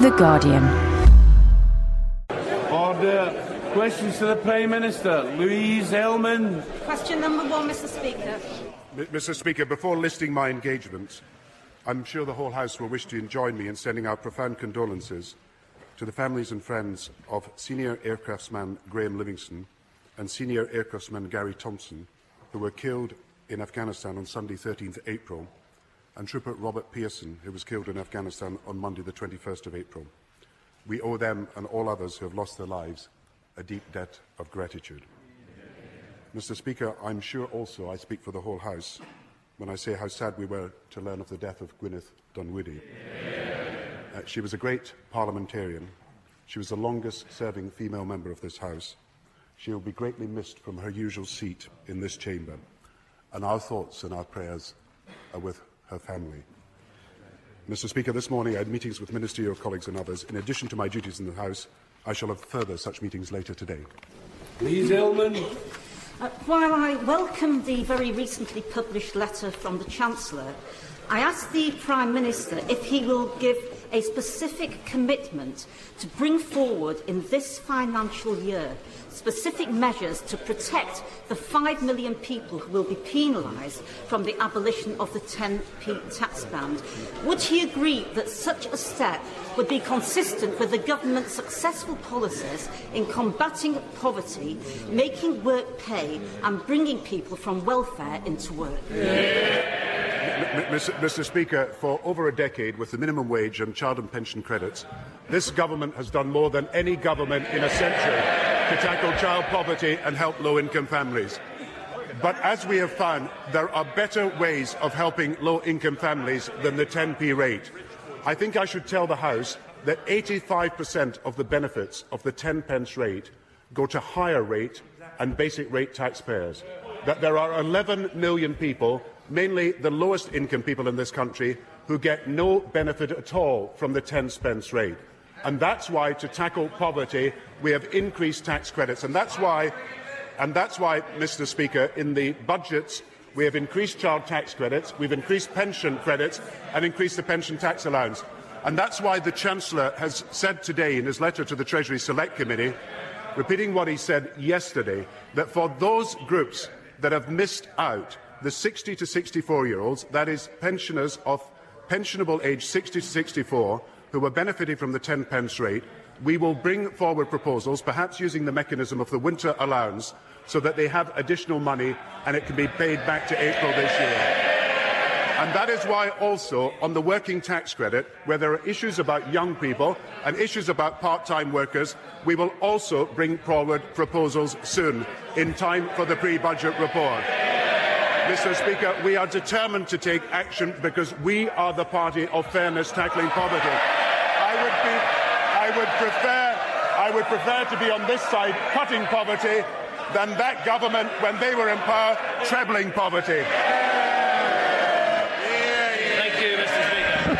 The Guardian. Order. Questions to the Prime Minister. Louise Ellman. Question number one, Mr Speaker. M- Mr Speaker, before listing my engagements, I'm sure the whole House will wish to join me in sending our profound condolences to the families and friends of Senior Aircraftsman Graham Livingston and Senior Aircraftsman Gary Thompson, who were killed in Afghanistan on Sunday 13th April, and Trooper Robert Pearson, who was killed in Afghanistan on Monday the 21st of April. We owe them and all others who have lost their lives a deep debt of gratitude. Mr Speaker, I'm sure also I speak for the whole House when I say how sad we were to learn of the death of Gwyneth Dunwoody. Uh, she was a great parliamentarian. She was the longest serving female member of this House. She will be greatly missed from her usual seat in this chamber. And our thoughts and our prayers are with her family. Mr Speaker, this morning I had meetings with ministerial colleagues and others. In addition to my duties in the House, I shall have further such meetings later today. Please, Elman. Uh, while I welcome the very recently published letter from the Chancellor, I ask the Prime Minister if he will give a specific commitment to bring forward in this financial year specific measures to protect the 5 million people who will be penalised from the abolition of the 10p tax band. Would he agree that such a step would be consistent with the government's successful policies in combating poverty, making work pay and bringing people from welfare into work? Mr. Speaker, for over a decade, with the minimum wage and child and pension credits, this government has done more than any government in a century to tackle child poverty and help low-income families. But as we have found, there are better ways of helping low-income families than the 10p rate. I think I should tell the House that 85% of the benefits of the 10 pence rate go to higher rate and basic rate taxpayers. That there are 11 million people mainly the lowest income people in this country, who get no benefit at all from the 10 pence rate. And that's why, to tackle poverty, we have increased tax credits. And that's why, and that's why Mr. Speaker, in the budgets, we have increased child tax credits, we've increased pension credits, and increased the pension tax allowance. And that's why the Chancellor has said today in his letter to the Treasury Select Committee, repeating what he said yesterday, that for those groups that have missed out the 60 to 64 year olds, that is, pensioners of pensionable age 60 to 64, who are benefiting from the 10 pence rate, we will bring forward proposals, perhaps using the mechanism of the winter allowance, so that they have additional money and it can be paid back to April this year. And that is why also on the working tax credit, where there are issues about young people and issues about part-time workers, we will also bring forward proposals soon, in time for the pre-budget report. Mr. Speaker, we are determined to take action because we are the party of fairness tackling poverty. I would, be, I would prefer, I would prefer to be on this side cutting poverty than that government when they were in power trebling poverty. Thank you, Mr. Speaker.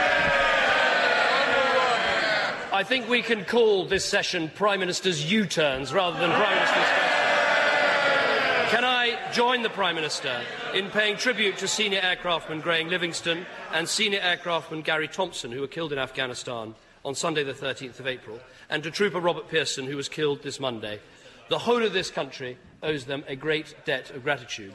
I think we can call this session Prime Minister's U-turns rather than Prime Minister's join the Prime Minister in paying tribute to Senior Aircraftman Graham Livingston and Senior Aircraftman Gary Thompson, who were killed in Afghanistan on Sunday, the 13th of April, and to Trooper Robert Pearson, who was killed this Monday? The whole of this country owes them a great debt of gratitude.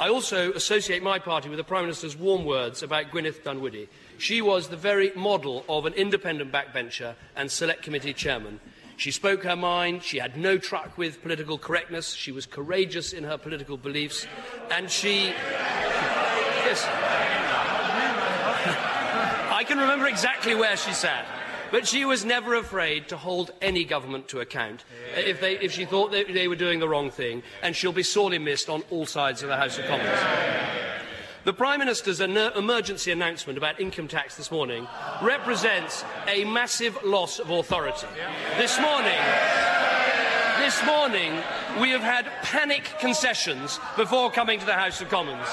I also associate my party with the Prime Minister's warm words about Gwyneth Dunwoody. She was the very model of an independent backbencher and select committee chairman. She spoke her mind, she had no truck with political correctness, she was courageous in her political beliefs, and she. Yes. I can remember exactly where she sat. But she was never afraid to hold any government to account if, they, if she thought they, they were doing the wrong thing, and she'll be sorely missed on all sides of the House of Commons. The Prime Minister's emergency announcement about income tax this morning represents a massive loss of authority. This morning, this morning, we have had panic concessions before coming to the House of Commons.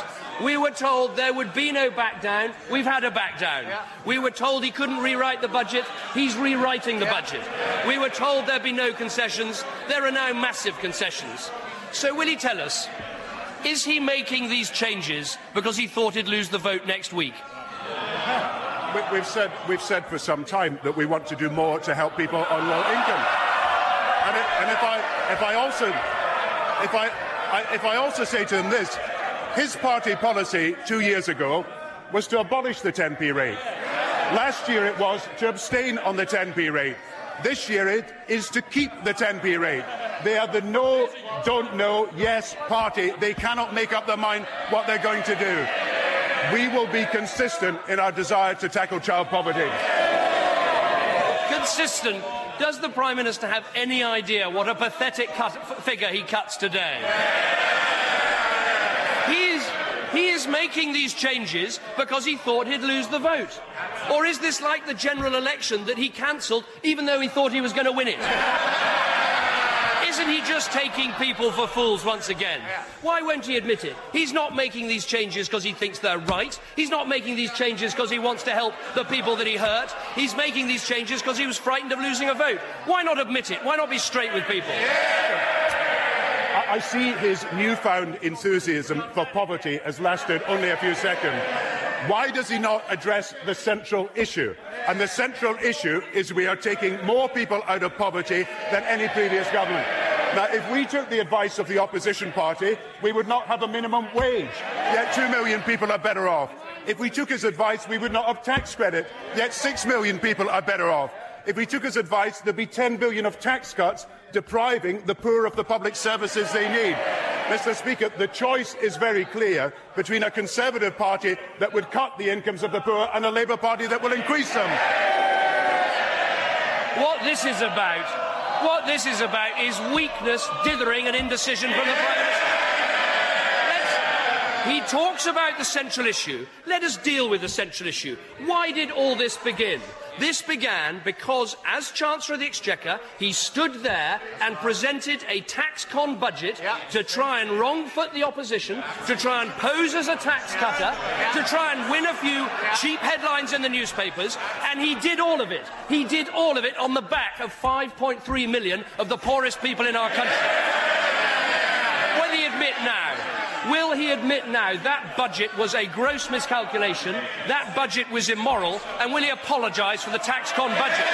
We were told there would be no back down. We've had a back down. We were told he couldn't rewrite the budget. He's rewriting the budget. We were told there'd be no concessions. There are now massive concessions. So, will he tell us is he making these changes because he thought he'd lose the vote next week? we, have said, we've said for some time that we want to do more to help people on low income. And, it, and if, I, if I also, if I, I, if I also say to him this, his party policy two years ago was to abolish the 10p rate. Last year it was to abstain on the 10p rate. This year it is to keep the 10p rate. They are the no, don't know, yes party. They cannot make up their mind what they're going to do. We will be consistent in our desire to tackle child poverty. Consistent. Does the Prime Minister have any idea what a pathetic cut, figure he cuts today? He is, he is making these changes because he thought he'd lose the vote. Or is this like the general election that he cancelled even though he thought he was going to win it? Isn't he just taking people for fools once again? Why won't he admit it? He's not making these changes because he thinks they're right. He's not making these changes because he wants to help the people that he hurt. He's making these changes because he was frightened of losing a vote. Why not admit it? Why not be straight with people? I see his newfound enthusiasm for poverty has lasted only a few seconds. Why does he not address the central issue? And the central issue is we are taking more people out of poverty than any previous government. Now, if we took the advice of the opposition party, we would not have a minimum wage, yet two million people are better off. If we took his advice, we would not have tax credit, yet six million people are better off. If we took his advice, there'd be 10 billion of tax cuts, depriving the poor of the public services they need. Mr. Speaker, the choice is very clear between a Conservative Party that would cut the incomes of the poor and a Labour Party that will increase them. What this is about what this is about is weakness, dithering, and indecision from the Prime Minister. he talks about the central issue. Let us deal with the central issue. Why did all this begin? This began because, as Chancellor of the Exchequer, he stood there and presented a tax con budget yeah. to try and wrongfoot the opposition, to try and pose as a tax cutter, yeah. to try and win a few yeah. cheap headlines in the newspapers, and he did all of it. He did all of it on the back of 5.3 million of the poorest people in our country. Will he admit now Will he admit now that budget was a gross miscalculation, that budget was immoral, and will he apologise for the tax con budget?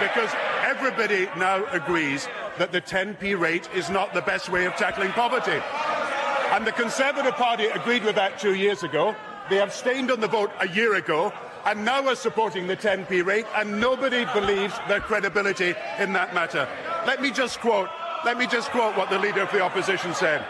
Because everybody now agrees that the 10p rate is not the best way of tackling poverty. And the Conservative Party agreed with that two years ago. They abstained on the vote a year ago and now are supporting the 10p rate, and nobody believes their credibility in that matter. Let me just quote, let me just quote what the Leader of the Opposition said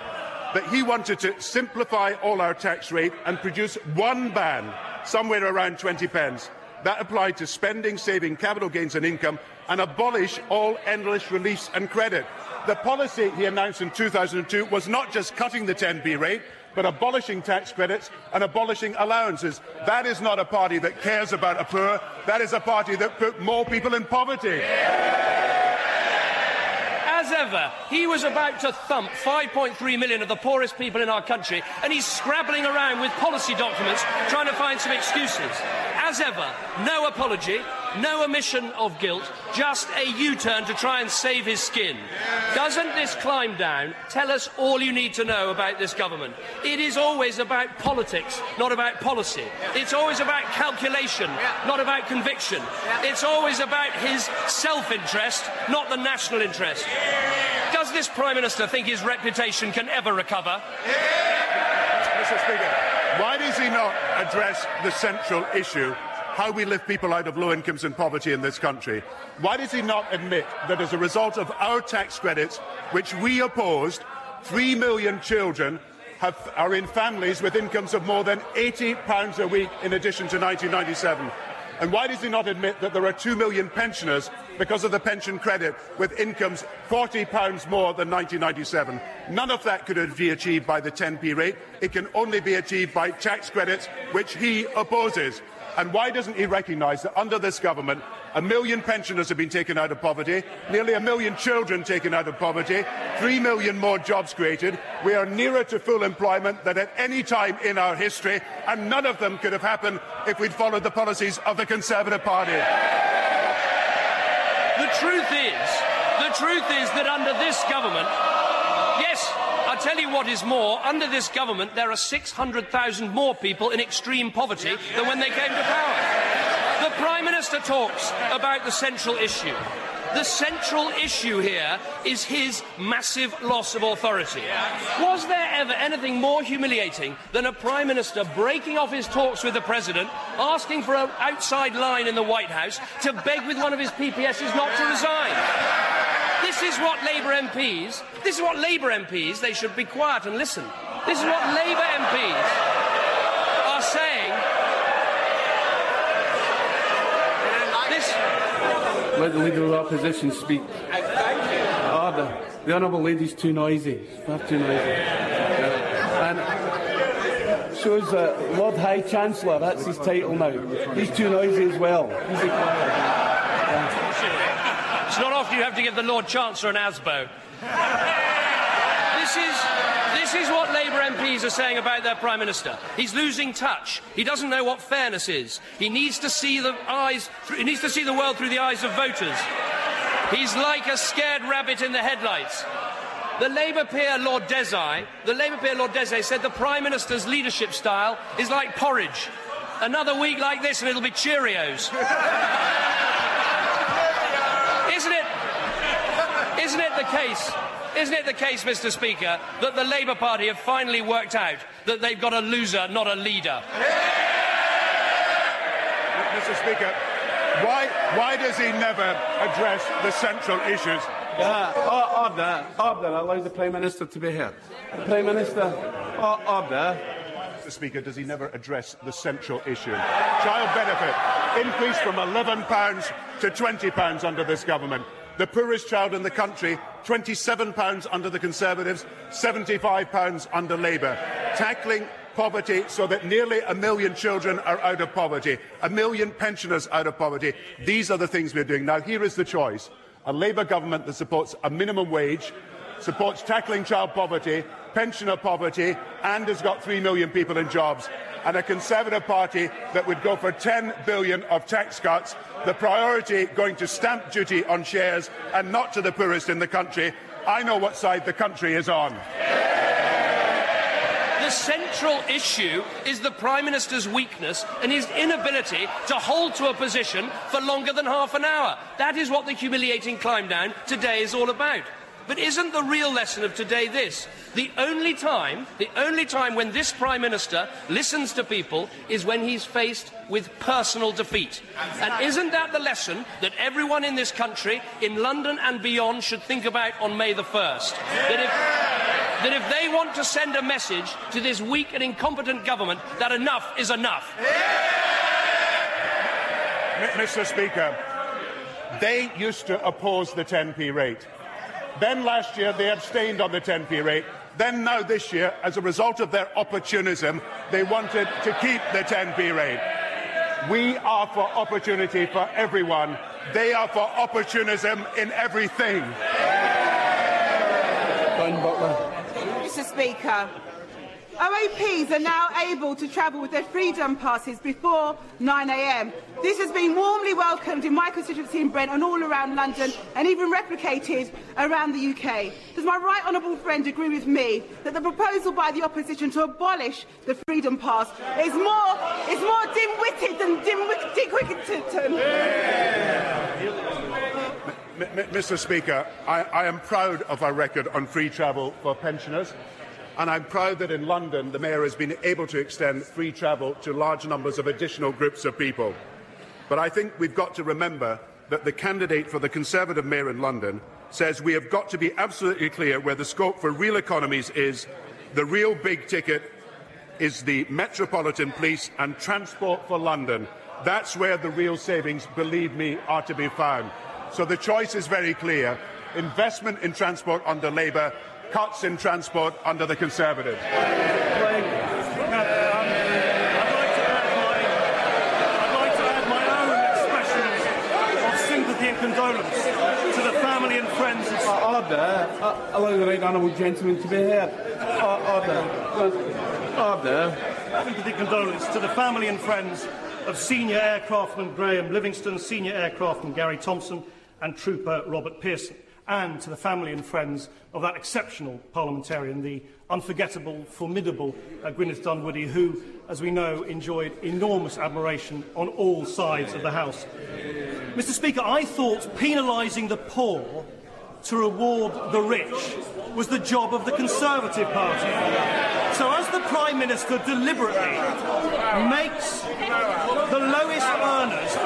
that he wanted to simplify all our tax rate and produce one ban, somewhere around 20 pence. That applied to spending, saving, capital gains and income, and abolish all endless reliefs and credit. The policy he announced in 2002 was not just cutting the 10p rate, but abolishing tax credits and abolishing allowances. That is not a party that cares about a poor. That is a party that put more people in poverty. Yeah as ever, he was about to thump 5.3 million of the poorest people in our country, and he's scrabbling around with policy documents trying to find some excuses. As ever, no apology, no omission of guilt, just a U turn to try and save his skin. Doesn't this climb down tell us all you need to know about this government? It is always about politics, not about policy. It's always about calculation, not about conviction. It's always about his self interest, not the national interest. Does this Prime Minister think his reputation can ever recover? Mr. Speaker, why does he not address the central issue how we lift people out of low incomes and poverty in this country. Why does he not admit that as a result of our tax credits, which we opposed, three million children have, are in families with incomes of more than £80 a week in addition to 1997? And why does he not admit that there are two million pensioners because of the pension credit with incomes £40 more than 1997? None of that could be achieved by the 10p rate. It can only be achieved by tax credits, which he opposes. And why doesn't he recognise that under this government, a million pensioners have been taken out of poverty, nearly a million children taken out of poverty, three million more jobs created. We are nearer to full employment than at any time in our history, and none of them could have happened if we'd followed the policies of the Conservative Party. The truth is, the truth is that under this government, Yes, I'll tell you what is more. Under this government, there are 600,000 more people in extreme poverty than when they came to power. The Prime Minister talks about the central issue. The central issue here is his massive loss of authority. Was there ever anything more humiliating than a Prime Minister breaking off his talks with the President, asking for an outside line in the White House to beg with one of his PPSs not to resign? This is what Labour MPs, this is what Labour MPs, they should be quiet and listen. This is what Labour MPs are saying. This, Let the Leader of the Opposition speak. Oh, the, the Honourable Lady's too noisy. Far too noisy. And shows uh, Lord High Chancellor, that's his title now. He's too noisy as well. He's a quiet. It's not often you have to give the Lord Chancellor an ASBO. This is, this is what Labour MPs are saying about their Prime Minister. He's losing touch. He doesn't know what fairness is. He needs to see the eyes, he needs to see the world through the eyes of voters. He's like a scared rabbit in the headlights. The Labour peer Lord Desai, the Labour peer Lord Desai said the Prime Minister's leadership style is like porridge. Another week like this and it'll be Cheerios. Isn't it? Isn't it the case? Isn't it the case, Mr. Speaker, that the Labour Party have finally worked out that they've got a loser, not a leader? Mr. Speaker, why, why does he never address the central issues? Yeah, oh, order, order. Allow the Prime Minister to be heard. Prime Minister, oh, order. Mr. Speaker, does he never address the central issue? Child benefit increased from £11 to £20 under this government. The poorest child in the country, £27 under the Conservatives, £75 under Labour. Tackling poverty so that nearly a million children are out of poverty, a million pensioners out of poverty. These are the things we're doing. Now, here is the choice. A Labour government that supports a minimum wage, supports tackling child poverty, pensioner poverty, and has got 3 million people in jobs. And a Conservative Party that would go for 10 billion of tax cuts, the priority going to stamp duty on shares and not to the poorest in the country. I know what side the country is on. The central issue is the Prime Minister's weakness and his inability to hold to a position for longer than half an hour. That is what the humiliating climb down today is all about. But isn't the real lesson of today this? The only time, the only time when this Prime Minister listens to people is when he's faced with personal defeat. And isn't that the lesson that everyone in this country, in London and beyond, should think about on May the 1st? That if, that if they want to send a message to this weak and incompetent government, that enough is enough. Mr. Speaker, they used to oppose the 10p rate. Then last year they abstained on the 10p rate. Then now this year, as a result of their opportunism, they wanted to keep the 10p rate. We are for opportunity for everyone. They are for opportunism in everything. Dawn Butler. Mr. Speaker, OAPs are now able to travel with their freedom passes before 9am. This has been warmly welcomed in my constituency in Brent and all around London and even replicated around the UK. Does my right honourable friend agree with me that the proposal by the opposition to abolish the freedom pass is more, is more dim-witted than dim-witted? Mr. Speaker, I, I am proud of our record on free travel for pensioners. And I'm proud that in London the Mayor has been able to extend free travel to large numbers of additional groups of people. But I think we've got to remember that the candidate for the Conservative Mayor in London says we have got to be absolutely clear where the scope for real economies is. The real big ticket is the Metropolitan Police and Transport for London. That's where the real savings, believe me, are to be found. So the choice is very clear. Investment in transport under Labour, cuts in transport under the Conservatives. Condolence to the family and friends of Uh, order. Uh, allow the right honourable gentleman to be heard. Uh, order. Order. sympathy condolence to the family and friends of Senior Aircraftman Graham Livingston, Senior Aircraftman Gary Thompson, and Trooper Robert Pearson. And to the family and friends of that exceptional parliamentarian, the unforgettable, formidable uh, Gwyneth Dunwoody, who, as we know, enjoyed enormous admiration on all sides of the House. Mr Speaker, I thought penalising the poor to reward the rich was the job of the Conservative Party. So as the Prime Minister deliberately makes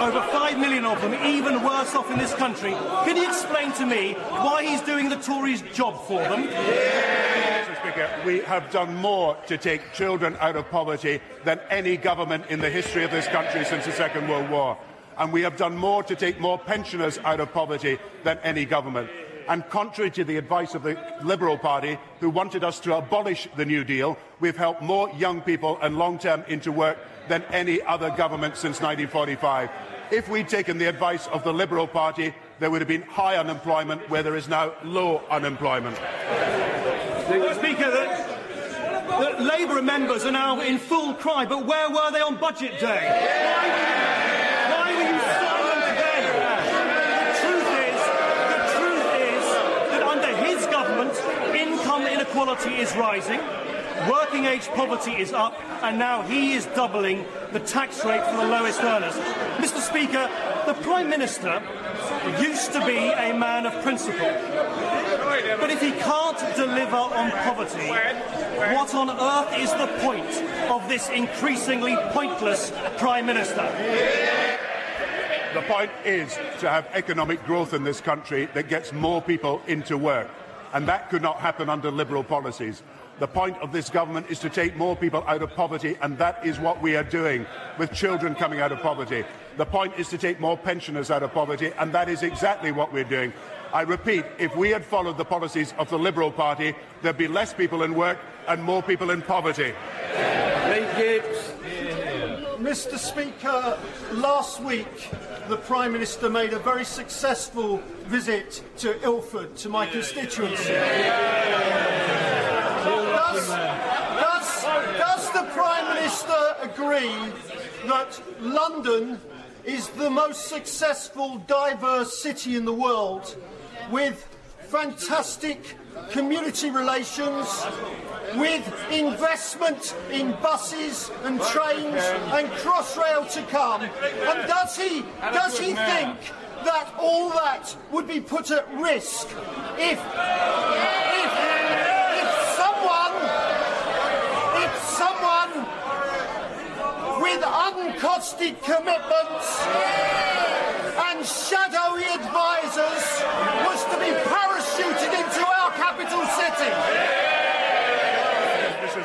over 5 million of them, even worse off in this country, can you explain to me why he's doing the Tories' job for them? Mr. Speaker, we have done more to take children out of poverty than any government in the history of this country since the Second World War. And we have done more to take more pensioners out of poverty than any government. And contrary to the advice of the Liberal Party, who wanted us to abolish the New Deal, we've helped more young people and long-term into work than any other government since 1945. If we'd taken the advice of the Liberal Party, there would have been high unemployment where there is now low unemployment. Speaker, that, that Labour members are now in full cry, but where were they on budget day? Why were you, why were you silent then? The truth is, the truth is that under his government, income inequality is rising, working age poverty is up, and now he is doubling the tax rate for the lowest earners. Mr. Speaker, the Prime Minister used to be a man of principle. But if he can't deliver on poverty, what on earth is the point of this increasingly pointless Prime Minister? The point is to have economic growth in this country that gets more people into work and that could not happen under Liberal policies. The point of this government is to take more people out of poverty, and that is what we are doing with children coming out of poverty. The point is to take more pensioners out of poverty, and that is exactly what we're doing. I repeat, if we had followed the policies of the Liberal Party, there'd be less people in work and more people in poverty. Mr. Speaker, last week the Prime Minister made a very successful visit to Ilford, to my constituency. Does, does, does the Prime Minister agree that London is the most successful, diverse city in the world with fantastic community relations, with investment in buses and trains and Crossrail to come? And does he, does he think that all that would be put at risk if, if, if someone, if someone with uncosted commitments and shadowy advisors was to be parachuted into our city?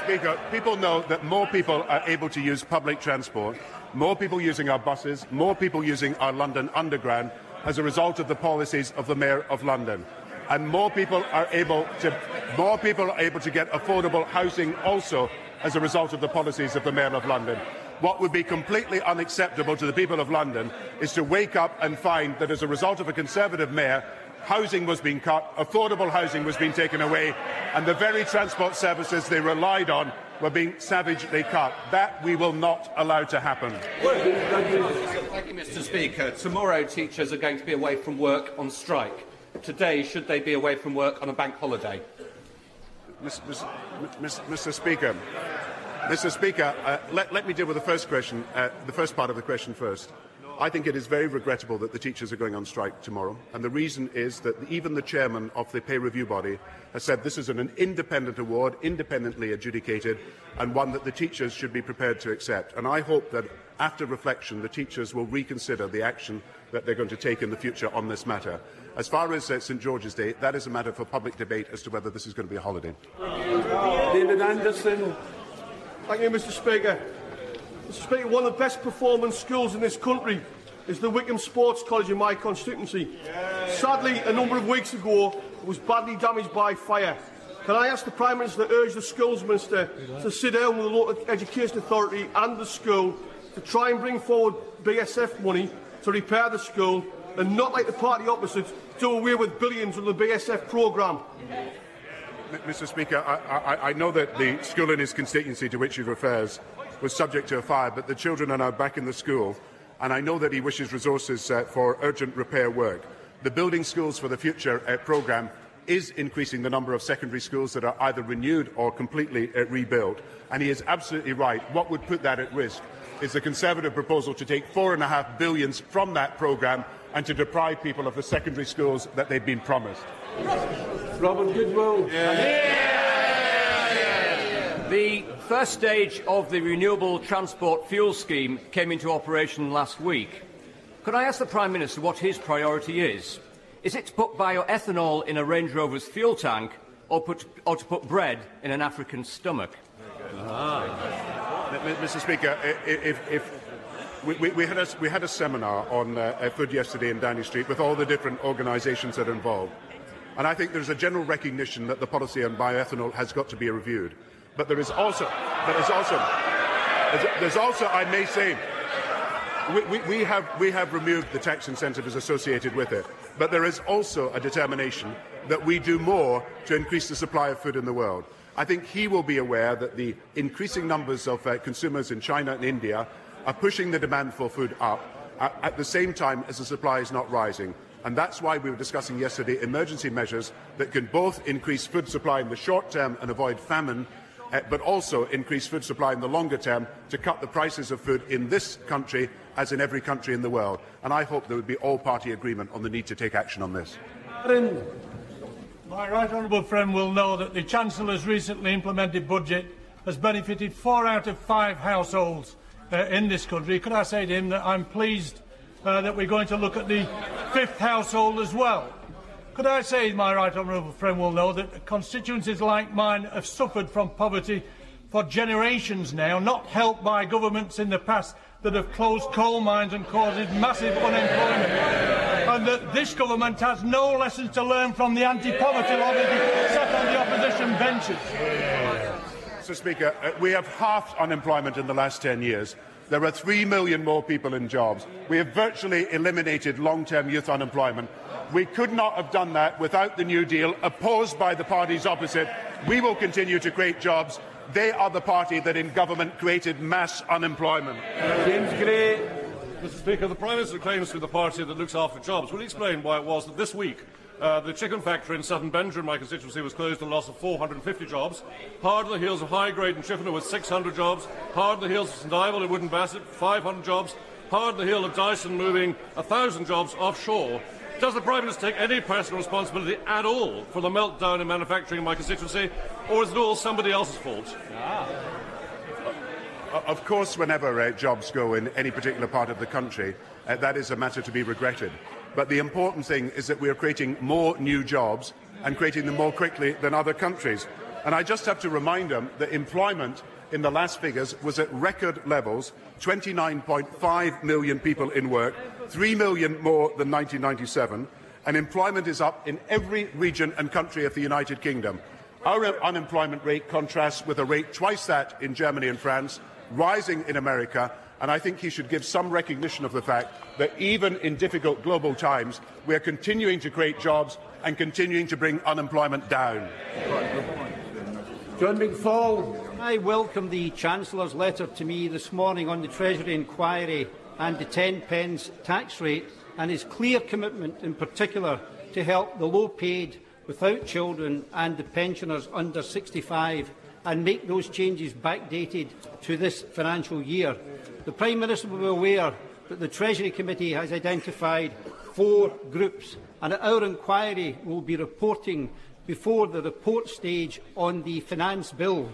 Speaker, people know that more people are able to use public transport, more people using our buses, more people using our London Underground as a result of the policies of the Mayor of London. And more people are able to, more people are able to get affordable housing also as a result of the policies of the Mayor of London. What would be completely unacceptable to the people of London is to wake up and find that as a result of a Conservative Mayor, housing was being cut, affordable housing was being taken away, and the very transport services they relied on were being savagely cut. That we will not allow to happen. Thank you, Mr. Speaker. Tomorrow, teachers are going to be away from work on strike. Today, should they be away from work on a bank holiday? Mr. Mr. Mr. Speaker, Mr. Speaker, uh, let, let, me deal with the first question, uh, the first part of the question first. I think it is very regrettable that the teachers are going on strike tomorrow, and the reason is that even the chairman of the pay review body has said this is an independent award, independently adjudicated, and one that the teachers should be prepared to accept. And I hope that after reflection, the teachers will reconsider the action that they're going to take in the future on this matter. As far as uh, St George's Day, that is a matter for public debate as to whether this is going to be a holiday. David Anderson. Thank you, Mr Speaker. Speaker, one of the best performing schools in this country is the Whickham Sports College in my constituency. Sadly, a number of weeks ago, it was badly damaged by fire. Can I ask the Prime Minister to urge the Schools Minister to sit down with the local education authority and the school to try and bring forward BSF money to repair the school and not like the party opposite do away with billions of the BSF programme? Mr Speaker, I, I, I know that the school in his constituency to which he refers was subject to a fire, but the children are now back in the school, and I know that he wishes resources uh, for urgent repair work. the Building Schools for the Future uh, programme is increasing the number of secondary schools that are either renewed or completely uh, rebuilt. And he is absolutely right. What would put that at risk is the Conservative proposal to take four and a half billions from that programme and to deprive people of the secondary schools that they've been promised. Robert Goodwill. The first stage of the Renewable Transport Fuel Scheme came into operation last week. Could I ask the Prime Minister what his priority is? Is it to put bioethanol in a Range Rover's fuel tank or, put, or to put bread in an African stomach? Ah. Mr. Speaker, if, if we, we, had a, we, had a, seminar on uh, food yesterday in Downing Street with all the different organisations that are involved. And I think there's a general recognition that the policy on bioethanol has got to be reviewed. But there is also, there is also, there's also, I may say, we, we, we, have, we have removed the tax incentives associated with it. But there is also a determination that we do more to increase the supply of food in the world. I think he will be aware that the increasing numbers of uh, consumers in China and India are pushing the demand for food up at, at the same time as the supply is not rising. And that's why we were discussing yesterday emergency measures that can both increase food supply in the short term and avoid famine, uh, but also increase food supply in the longer term to cut the prices of food in this country as in every country in the world. And I hope there would be all-party agreement on the need to take action on this. My right honourable friend will know that the Chancellor's recently implemented budget has benefited four out of five households uh, in this country. Could I say to him that I'm pleased uh, that we're going to look at the fifth household as well? Could I say, my right honourable friend will know, that constituencies like mine have suffered from poverty for generations now, not helped by governments in the past that have closed coal mines and caused massive unemployment. And that this government has no lessons to learn from the anti-poverty lobby sat on the opposition benches. Mr Speaker, uh, we have halved unemployment in the last 10 years. There are 3 million more people in jobs. We have virtually eliminated long-term youth unemployment. We could not have done that without the New Deal, opposed by the parties opposite. We will continue to create jobs they are the party that in government created mass unemployment. James Gray. Mr Speaker, the Prime Minister claims to be the party that looks after jobs. Will he explain why it was that this week uh, the chicken factory in Sutton Benger, in my constituency, was closed and loss of 450 jobs. Hard on the heels of High Grade in Chiflenor with 600 jobs. Hard on the heels of St Ivel in Wootton Bassett, 500 jobs. Hard on the heel of Dyson moving 1,000 jobs offshore. Does the Prime Minister take any personal responsibility at all for the meltdown in manufacturing in my constituency, or is it all somebody else's fault? Ah. Of course, whenever uh, jobs go in any particular part of the country, uh, that is a matter to be regretted. But the important thing is that we are creating more new jobs and creating them more quickly than other countries. And I just have to remind them that employment in the last figures was at record levels 29.5 million people in work, 3 million more than 1997, and employment is up in every region and country of the United Kingdom. Our unemployment rate contrasts with a rate twice that in Germany and France, rising in America, and I think he should give some recognition of the fact that even in difficult global times, we are continuing to create jobs and continuing to bring unemployment down. John McFall. I welcome the Chancellor's letter to me this morning on the Treasury inquiry and the 10 pence tax rate and his clear commitment in particular to help the low paid, without children and the pensioners under 65 and make those changes backdated to this financial year. The Prime Minister will be aware that the Treasury Committee has identified four groups and our inquiry will be reporting before the report stage on the finance bill.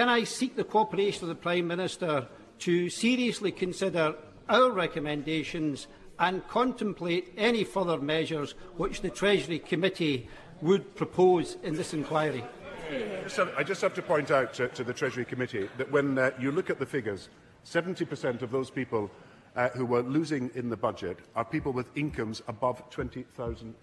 Can I seek the cooperation of the Prime Minister to seriously consider our recommendations and contemplate any further measures which the Treasury Committee would propose in this inquiry? I just have to point out to, to the Treasury Committee that when uh, you look at the figures, 70% of those people uh, who were losing in the budget are people with incomes above £20,000.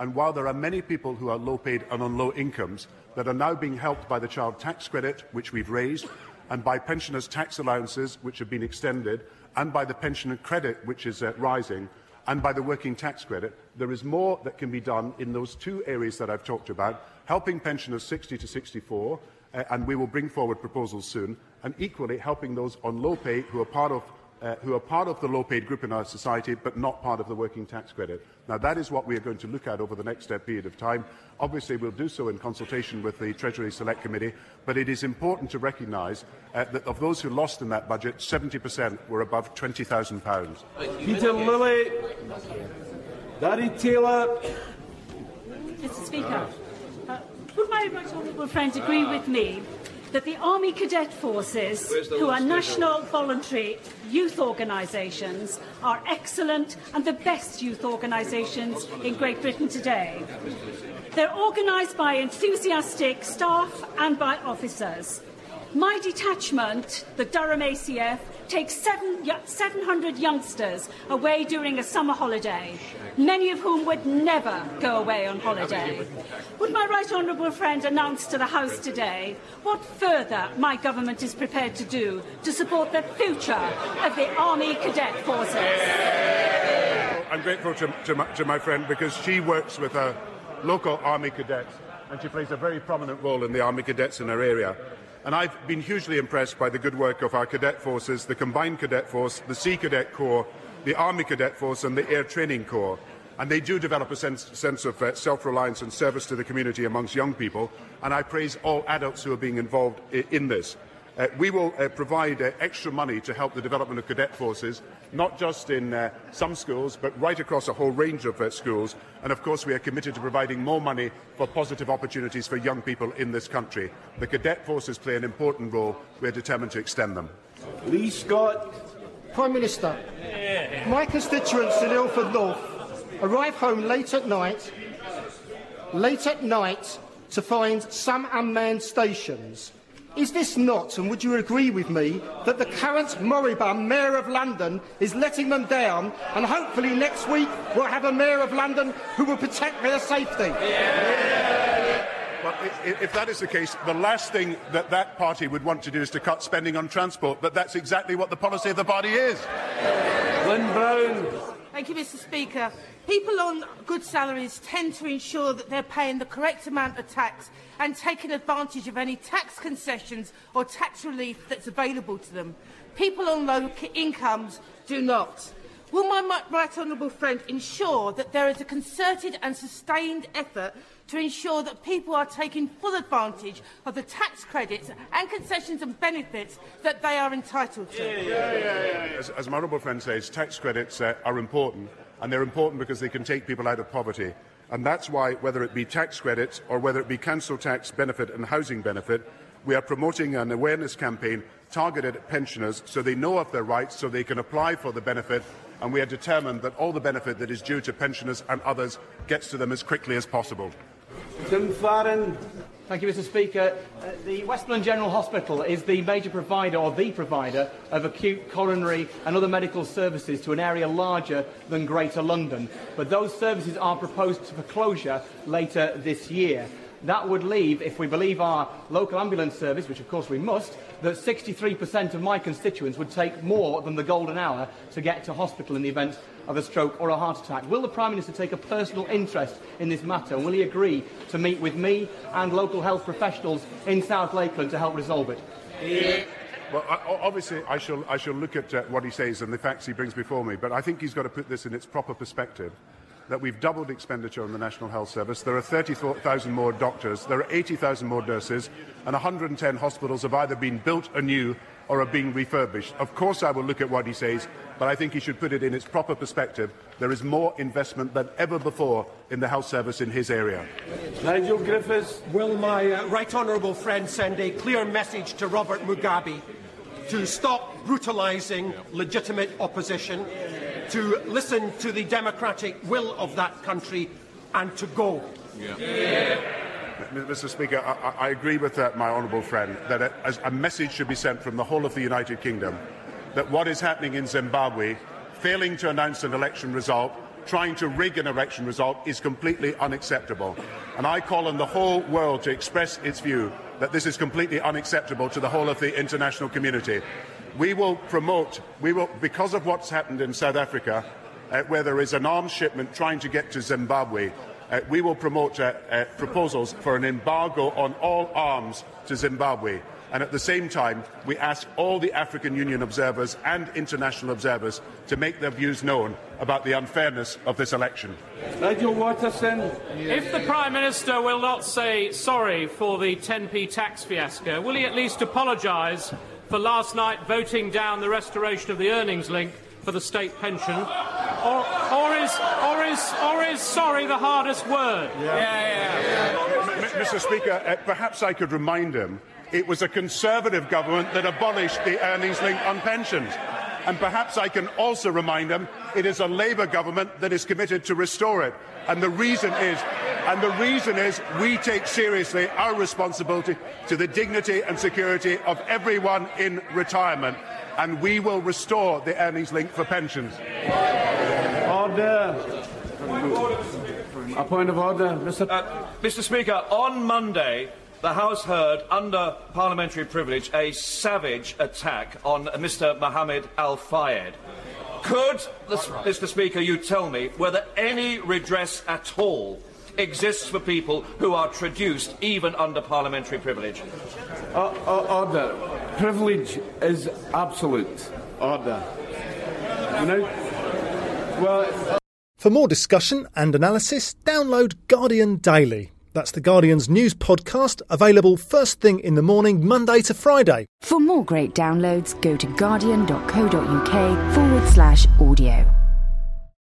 And while there are many people who are low paid and on low incomes that are now being helped by the child tax credit, which we've raised, and by pensioners' tax allowances, which have been extended, and by the pensioner credit, which is uh, rising, and by the working tax credit, there is more that can be done in those two areas that I've talked about, helping pensioners 60 to 64, uh, and we will bring forward proposals soon, and equally helping those on low pay who are part of uh, who are part of the low-paid group in our society but not part of the working tax credit. Now, that is what we are going to look at over the next uh, period of time. Obviously, we'll do so in consultation with the Treasury Select Committee, but it is important to recognise uh, that of those who lost in that budget, 70% were above £20,000. Peter Lilley, Dari Taylor. Mr Speaker, uh, would my right honourable friend agree with me that the Army Cadet Forces, who are national voluntary youth organisations, are excellent and the best youth organisations in Great Britain today. They're organised by enthusiastic staff and by officers. My detachment, the Durham ACF, takes seven, 700 youngsters away during a summer holiday, many of whom would never go away on holiday. Would my right honourable friend announce to the House today what further my government is prepared to do to support the future of the Army Cadet Forces? I'm grateful to, to, my, to my friend because she works with her local Army cadets and she plays a very prominent role in the Army cadets in her area. And I've been hugely impressed by the good work of our cadet forces, the Combined Cadet Force, the Sea Cadet Corps, the Army Cadet Force and the Air Training Corps. And they do develop a sense, sense of uh, self-reliance and service to the community amongst young people. And I praise all adults who are being involved in this. Uh, we will uh, provide uh, extra money to help the development of cadet forces, not just in uh, some schools, but right across a whole range of uh, schools. And of course, we are committed to providing more money for positive opportunities for young people in this country. The cadet forces play an important role. We are determined to extend them. Lee Scott. Prime Minister, my constituents in Ilford North arrive home late at night, late at night, to find some unmanned stations is this not, and would you agree with me, that the current moribund Mayor of London is letting them down, and hopefully next week we'll have a Mayor of London who will protect their safety? Yeah. Well, if that is the case, the last thing that that party would want to do is to cut spending on transport, but that's exactly what the policy of the party is. Lynn Brown. Thank you, Mr Speaker. People on good salaries tend to ensure that they're paying the correct amount of tax and taking advantage of any tax concessions or tax relief that's available to them. People on low incomes do not. Will my right honourable friend ensure that there is a concerted and sustained effort to ensure that people are taking full advantage of the tax credits and concessions and benefits that they are entitled to? Yeah, yeah, yeah, as, as my honourable friend says, tax credits uh, are important, and they're important because they can take people out of poverty. And that's why, whether it be tax credits or whether it be council tax benefit and housing benefit, we are promoting an awareness campaign targeted at pensioners so they know of their rights, so they can apply for the benefit, and we are determined that all the benefit that is due to pensioners and others gets to them as quickly as possible. Farron. Thank you, Mr Speaker. Uh, the Westmorland General Hospital is the major provider, or the provider, of acute, coronary and other medical services to an area larger than Greater London. But those services are proposed for closure later this year. That would leave, if we believe our local ambulance service, which of course we must, that 63% of my constituents would take more than the golden hour to get to hospital in the event of a stroke or a heart attack. Will the Prime Minister take a personal interest in this matter and will he agree to meet with me and local health professionals in South Lakeland to help resolve it? Yeah. Well, obviously, I shall, I shall look at uh, what he says and the facts he brings before me, but I think he's got to put this in its proper perspective that we've doubled expenditure on the National Health Service. There are 30,000 more doctors, there are 80,000 more nurses, and 110 hospitals have either been built anew or are being refurbished. Of course, I will look at what he says, but I think he should put it in its proper perspective. There is more investment than ever before in the health service in his area. Nigel Griffiths. Will my uh, right honourable friend send a clear message to Robert Mugabe to stop brutalising legitimate opposition, to listen to the democratic will of that country, and to go? Yeah. Yeah. Mr. Speaker, I, I agree with uh, my honourable friend that a, a message should be sent from the whole of the United Kingdom that what is happening in Zimbabwe, failing to announce an election result, trying to rig an election result, is completely unacceptable. And I call on the whole world to express its view that this is completely unacceptable to the whole of the international community. We will promote, we will, because of what's happened in South Africa, uh, where there is an arms shipment trying to get to Zimbabwe, uh, we will promote uh, uh, proposals for an embargo on all arms to Zimbabwe. And at the same time, we ask all the African Union observers and international observers to make their views known about the unfairness of this election. Nigel Waterson. If the Prime Minister will not say sorry for the 10p tax fiasco, will he at least apologise for last night voting down the restoration of the earnings link for the state pension? Or, or, is, or, is, or is sorry the hardest word? Yeah, yeah. Mr. Speaker, uh, perhaps I could remind him it was a Conservative government that abolished the earnings link on pensions. And perhaps I can also remind him it is a Labour government that is committed to restore it. And the reason is, and the reason is we take seriously our responsibility to the dignity and security of everyone in retirement. And we will restore the earnings link for pensions. Order. A point of order, Mr. Uh, Mr. Speaker, on Monday, the House heard, under parliamentary privilege, a savage attack on Mr. Mohammed Al Fayed. Could, the, Mr. Speaker, you tell me whether any redress at all exists for people who are traduced even under parliamentary privilege? Uh, uh, order. Privilege is absolute. Order. You know? Well. For more discussion and analysis, download Guardian Daily. That's the Guardian's news podcast, available first thing in the morning, Monday to Friday. For more great downloads, go to guardian.co.uk forward slash audio.